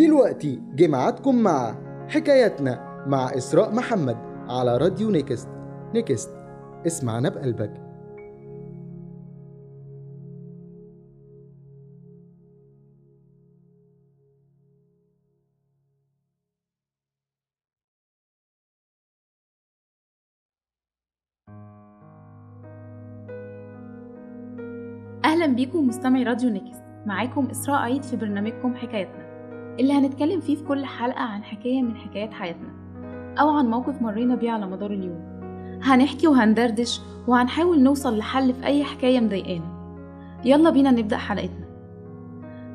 دلوقتي جه مع حكاياتنا مع إسراء محمد على راديو نيكست. نيكست. اسمعنا بقلبك. أهلا بيكم مستمعي راديو نيكست. معاكم إسراء عيد في برنامجكم حكايتنا اللي هنتكلم فيه في كل حلقة عن حكاية من حكايات حياتنا أو عن موقف مرينا بيه على مدار اليوم. هنحكي وهندردش وهنحاول نوصل لحل في أي حكاية مضايقانا. يلا بينا نبدأ حلقتنا.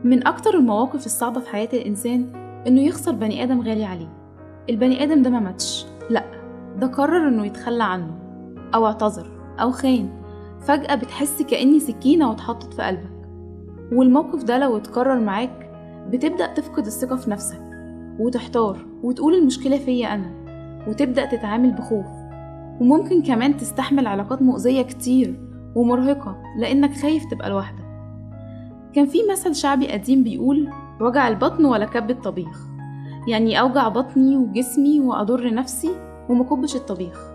من أكتر المواقف الصعبة في حياة الإنسان إنه يخسر بني آدم غالي عليه. البني آدم ده ما ماتش. لأ ده قرر إنه يتخلى عنه أو اعتذر أو خان. فجأة بتحس كأني سكينة واتحطت في قلبك. والموقف ده لو اتكرر معاك بتبدأ تفقد الثقة في نفسك وتحتار وتقول المشكلة فيا أنا وتبدأ تتعامل بخوف. وممكن كمان تستحمل علاقات مؤذية كتير ومرهقة لأنك خايف تبقى لوحدك. كان في مثل شعبي قديم بيقول وجع البطن ولا كب الطبيخ يعني أوجع بطني وجسمي وأضر نفسي ومكبش الطبيخ.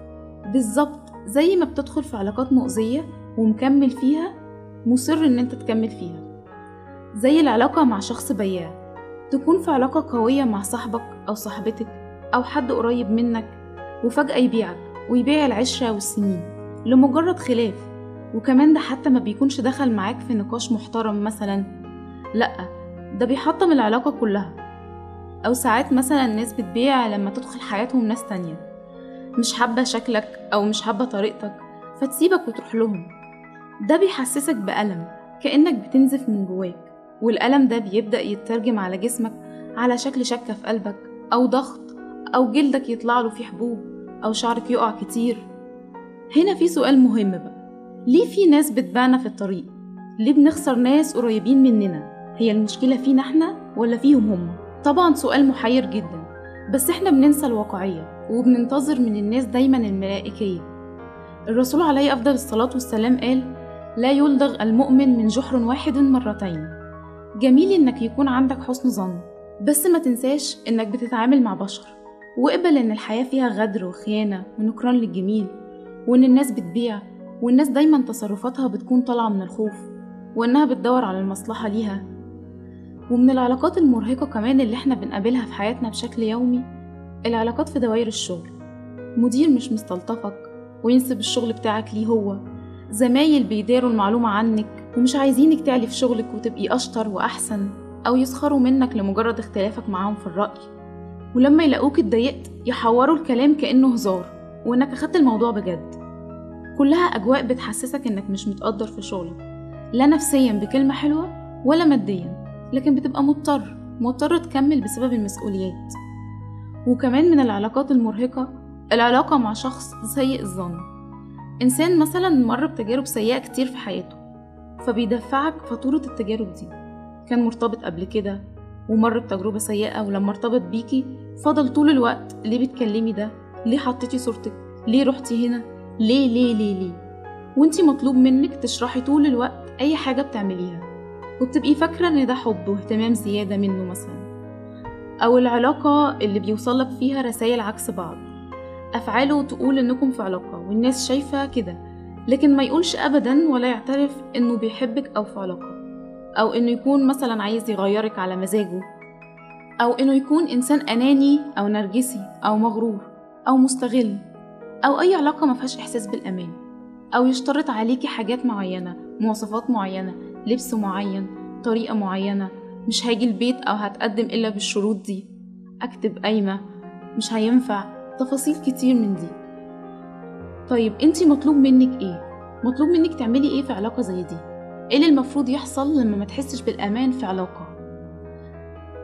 بالظبط زي ما بتدخل في علاقات مؤذية ومكمل فيها مصر إن أنت تكمل فيها. زي العلاقة مع شخص بياع. تكون في علاقة قوية مع صاحبك أو صاحبتك أو حد قريب منك وفجأة يبيعك ويبيع العشرة والسنين لمجرد خلاف. وكمان ده حتى ما بيكونش دخل معاك في نقاش محترم مثلا. لأ ده بيحطم العلاقة كلها. أو ساعات مثلا الناس بتبيع لما تدخل حياتهم ناس تانية. مش حابة شكلك أو مش حابة طريقتك فتسيبك وتروح لهم. ده بيحسسك بألم كأنك بتنزف من جواك. والألم ده بيبدأ يترجم على جسمك على شكل شكة في قلبك أو ضغط أو جلدك يطلع له فيه حبوب أو شعرك يقع كتير هنا في سؤال مهم بقى ليه في ناس بتباعنا في الطريق؟ ليه بنخسر ناس قريبين مننا؟ هي المشكلة فينا إحنا ولا فيهم هم؟ طبعا سؤال محير جدا بس إحنا بننسى الواقعية وبننتظر من الناس دايما الملائكية الرسول عليه أفضل الصلاة والسلام قال لا يلدغ المؤمن من جحر واحد مرتين جميل إنك يكون عندك حسن ظن بس ما تنساش إنك بتتعامل مع بشر. واقبل إن الحياة فيها غدر وخيانة ونكران للجميل وإن الناس بتبيع والناس دايما تصرفاتها بتكون طالعة من الخوف وإنها بتدور على المصلحة ليها. ومن العلاقات المرهقة كمان اللي إحنا بنقابلها في حياتنا بشكل يومي العلاقات في دوائر الشغل. مدير مش مستلطفك وينسب الشغل بتاعك ليه هو. زمايل بيداروا المعلومة عنك ومش عايزينك تعلي في شغلك وتبقي أشطر وأحسن أو يسخروا منك لمجرد اختلافك معاهم في الرأي. ولما يلاقوك اتضايقت يحوروا الكلام كأنه هزار وإنك أخدت الموضوع بجد. كلها أجواء بتحسسك إنك مش متقدر في شغلك لا نفسيا بكلمة حلوة ولا ماديا لكن بتبقى مضطر مضطر تكمل بسبب المسؤوليات. وكمان من العلاقات المرهقة العلاقة مع شخص سيء الظن. إنسان مثلا مر بتجارب سيئة كتير في حياته فبيدفعك فاتورة التجارب دي. كان مرتبط قبل كده ومر بتجربة سيئة ولما ارتبط بيكي فضل طول الوقت ليه بتكلمي ده؟ ليه حطيتي صورتك؟ ليه رحتي هنا؟ ليه ليه ليه ليه؟ وانتي مطلوب منك تشرحي طول الوقت أي حاجة بتعمليها. وبتبقي فاكرة إن ده حب واهتمام زيادة منه مثلا. أو العلاقة اللي بيوصلك فيها رسائل عكس بعض. أفعاله تقول إنكم في علاقة والناس شايفة كده. لكن ما يقولش أبدا ولا يعترف إنه بيحبك أو في علاقة أو إنه يكون مثلا عايز يغيرك على مزاجه أو إنه يكون إنسان أناني أو نرجسي أو مغرور أو مستغل أو أي علاقة ما فيهاش إحساس بالأمان أو يشترط عليكي حاجات معينة مواصفات معينة لبس معين طريقة معينة مش هاجي البيت أو هتقدم إلا بالشروط دي أكتب قايمة مش هينفع تفاصيل كتير من دي. طيب انتي مطلوب منك إيه؟ مطلوب منك تعملي إيه في علاقة زي دي؟ إيه اللي المفروض يحصل لما ما تحسش بالأمان في علاقة؟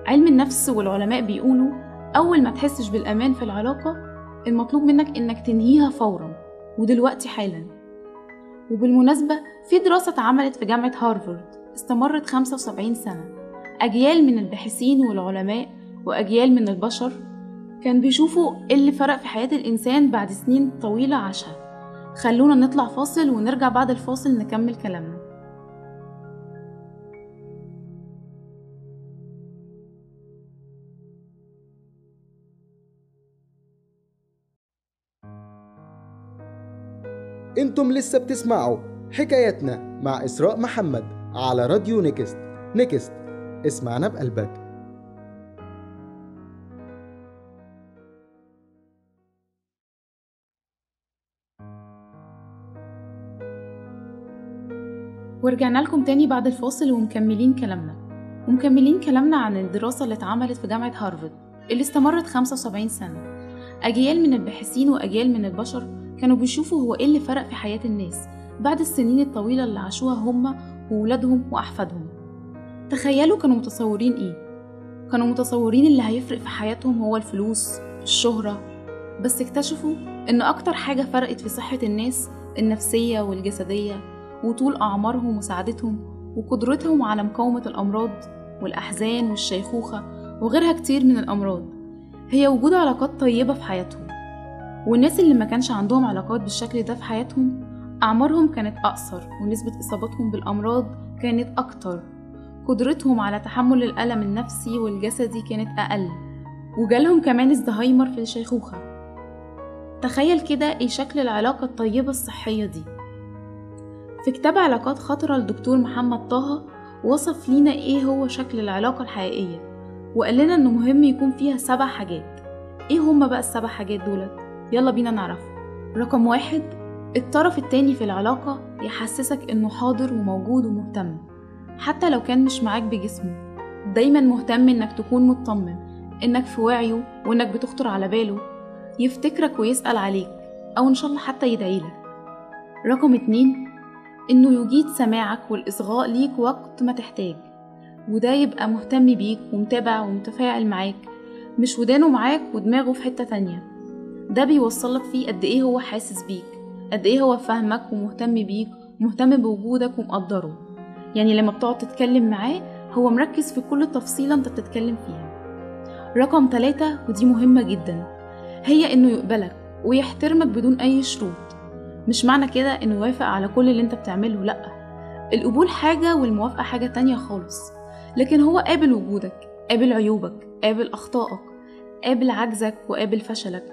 علم النفس والعلماء بيقولوا أول ما تحسش بالأمان في العلاقة المطلوب منك إنك تنهيها فورا ودلوقتي حالا وبالمناسبة في دراسة اتعملت في جامعة هارفارد استمرت 75 سنة أجيال من الباحثين والعلماء وأجيال من البشر كان بيشوفوا إيه اللي فرق في حياة الإنسان بعد سنين طويلة عاشها. خلونا نطلع فاصل ونرجع بعد الفاصل نكمل كلامنا. أنتم لسه بتسمعوا حكايتنا مع إسراء محمد على راديو نيكست. نيكست اسمعنا بقلبك. ورجعنا لكم تاني بعد الفاصل ومكملين كلامنا. ومكملين كلامنا عن الدراسة اللي اتعملت في جامعة هارفارد اللي استمرت 75 سنة. أجيال من الباحثين وأجيال من البشر كانوا بيشوفوا هو إيه اللي فرق في حياة الناس بعد السنين الطويلة اللي عاشوها هم وولادهم وأحفادهم. تخيلوا كانوا متصورين إيه؟ كانوا متصورين اللي هيفرق في حياتهم هو الفلوس الشهرة. بس اكتشفوا إن أكتر حاجة فرقت في صحة الناس النفسية والجسدية وطول أعمارهم وسعادتهم وقدرتهم على مقاومة الأمراض والأحزان والشيخوخة وغيرها كتير من الأمراض هي وجود علاقات طيبة في حياتهم. والناس اللي ما كانش عندهم علاقات بالشكل ده في حياتهم أعمارهم كانت أقصر ونسبة إصابتهم بالأمراض كانت أكتر. قدرتهم على تحمل الألم النفسي والجسدي كانت أقل. وجالهم كمان الزهايمر في الشيخوخة. تخيل كده إيه شكل العلاقة الطيبة الصحية دي. في كتاب علاقات خطرة لدكتور محمد طه وصف لينا إيه هو شكل العلاقة الحقيقية وقال لنا إنه مهم يكون فيها سبع حاجات. إيه هما بقى السبع حاجات دولت؟ يلا بينا نعرف رقم واحد الطرف التاني في العلاقة يحسسك إنه حاضر وموجود ومهتم حتى لو كان مش معاك بجسمه. دايما مهتم إنك تكون مطمن إنك في وعيه وإنك بتخطر على باله. يفتكرك ويسأل عليك أو إن شاء الله حتى يدعيلك رقم اتنين إنه يجيد سماعك والإصغاء ليك وقت ما تحتاج وده يبقى مهتم بيك ومتابع ومتفاعل معاك مش ودانه معاك ودماغه في حتة تانية. ده بيوصلك فيه قد إيه هو حاسس بيك قد إيه هو فاهمك ومهتم بيك ومهتم بوجودك ومقدره. يعني لما بتقعد تتكلم معاه هو مركز في كل تفصيلة أنت بتتكلم فيها. رقم ثلاثة ودي مهمة جدا هي إنه يقبلك ويحترمك بدون أي شروط. مش معنى كده إنه يوافق على كل اللي أنت بتعمله لأ. القبول حاجة والموافقة حاجة تانية خالص. لكن هو قابل وجودك قابل عيوبك قابل أخطائك قابل عجزك وقابل فشلك.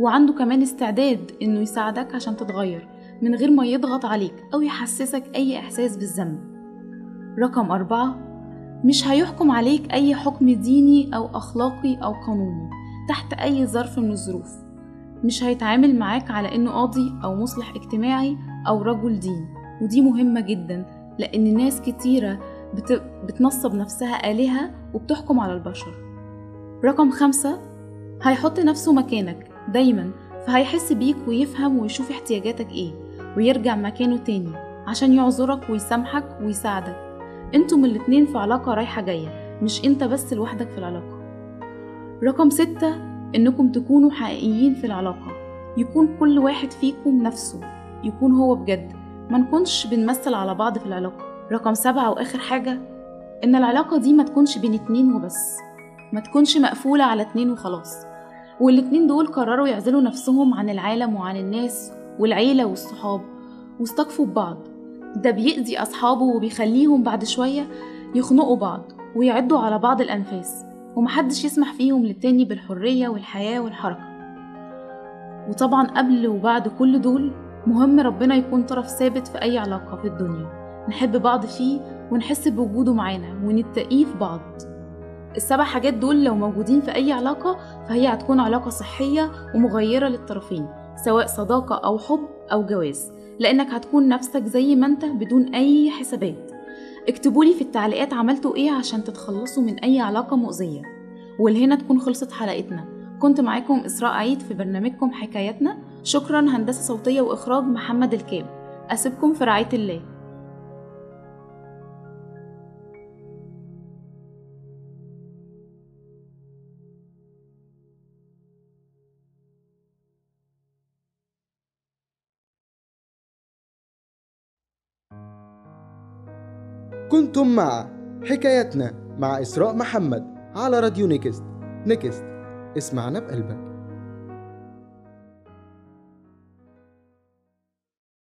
وعنده كمان استعداد إنه يساعدك عشان تتغير من غير ما يضغط عليك أو يحسسك أي إحساس بالذنب. رقم أربعة مش هيحكم عليك أي حكم ديني أو أخلاقي أو قانوني تحت أي ظرف من الظروف. مش هيتعامل معاك على إنه قاضي أو مصلح اجتماعي أو رجل دين. ودي مهمة جدا لأن ناس كتيرة بت... بتنصب نفسها آلهة وبتحكم على البشر. رقم خمسة هيحط نفسه مكانك دايما فهيحس بيك ويفهم ويشوف احتياجاتك إيه ويرجع مكانه تاني عشان يعذرك ويسامحك ويساعدك. أنتم الاتنين في علاقة رايحة جاية مش انت بس لوحدك في العلاقة. رقم ستة إنكم تكونوا حقيقيين في العلاقة. يكون كل واحد فيكم نفسه. يكون هو بجد. ما نكونش بنمثل على بعض في العلاقة. رقم سبعة وآخر حاجة إن العلاقة دي ما تكونش بين اتنين وبس. ما تكونش مقفولة على اتنين وخلاص. والاتنين دول قرروا يعزلوا نفسهم عن العالم وعن الناس والعيلة والصحاب واستقفوا ببعض. ده بيأذي أصحابه وبيخليهم بعد شوية يخنقوا بعض ويعدوا على بعض الأنفاس. ومحدش يسمح فيهم للتاني بالحرية والحياة والحركة. وطبعا قبل وبعد كل دول مهم ربنا يكون طرف ثابت في أي علاقة في الدنيا. نحب بعض فيه ونحس بوجوده معانا ونتقيه في بعض. السبع حاجات دول لو موجودين في أي علاقة فهي هتكون علاقة صحية ومغيرة للطرفين سواء صداقة أو حب أو جواز لأنك هتكون نفسك زي ما أنت بدون أي حسابات. اكتبولي في التعليقات عملتوا إيه عشان تتخلصوا من أي علاقة مؤذية. ولهنا تكون خلصت حلقتنا. كنت معاكم إسراء عيد في برنامجكم حكاياتنا. شكرا هندسة صوتية وإخراج محمد الكاب أسيبكم في رعاية الله. كنتم مع حكايتنا مع إسراء محمد على راديو نيكست. نيكست. اسمعنا بقلبك.